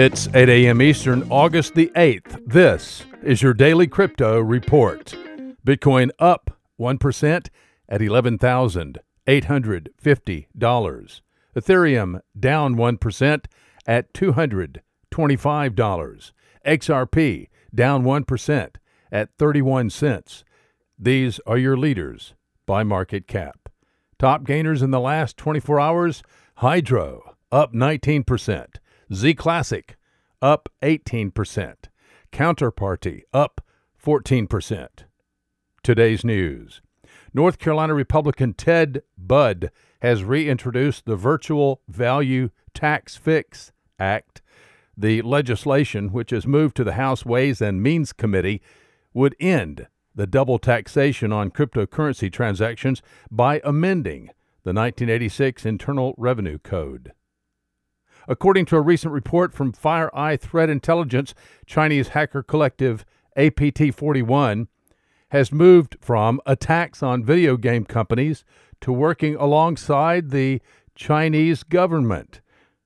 It's 8 a.m. Eastern, August the 8th. This is your daily crypto report. Bitcoin up 1% at $11,850. Ethereum down 1% at $225. XRP down 1% at 31 cents. These are your leaders by market cap. Top gainers in the last 24 hours Hydro up 19%, Z Classic up 18%, Counterparty up 14%. Today's news North Carolina Republican Ted Budd has reintroduced the Virtual Value Tax Fix Act. The legislation, which has moved to the House Ways and Means Committee, would end the double taxation on cryptocurrency transactions by amending the 1986 Internal Revenue Code. According to a recent report from FireEye Threat Intelligence, Chinese hacker collective APT 41 has moved from attacks on video game companies to working alongside the Chinese government.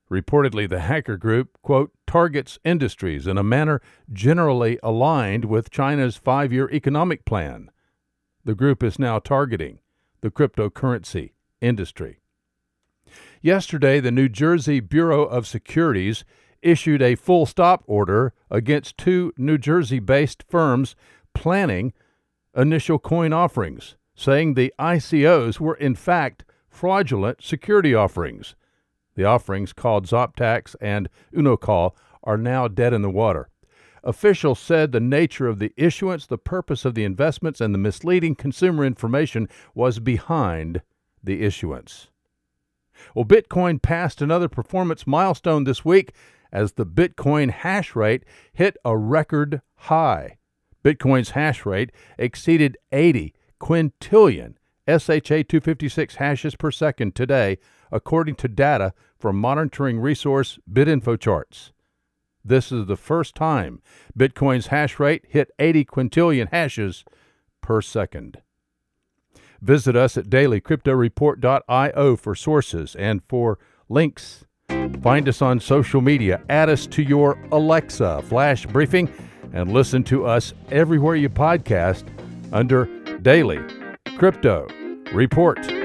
Reportedly, the hacker group, quote, targets industries in a manner generally aligned with China's five year economic plan. The group is now targeting the cryptocurrency industry. Yesterday, the New Jersey Bureau of Securities issued a full stop order against two New Jersey based firms planning initial coin offerings, saying the ICOs were in fact fraudulent security offerings. The offerings called Zoptax and Unocall are now dead in the water. Officials said the nature of the issuance, the purpose of the investments, and the misleading consumer information was behind the issuance. Well, Bitcoin passed another performance milestone this week as the Bitcoin hash rate hit a record high. Bitcoin's hash rate exceeded 80 quintillion SHA 256 hashes per second today, according to data from monitoring resource BitInfoCharts. This is the first time Bitcoin's hash rate hit 80 quintillion hashes per second. Visit us at dailycryptoreport.io for sources and for links. Find us on social media, add us to your Alexa flash briefing, and listen to us everywhere you podcast under Daily Crypto Report.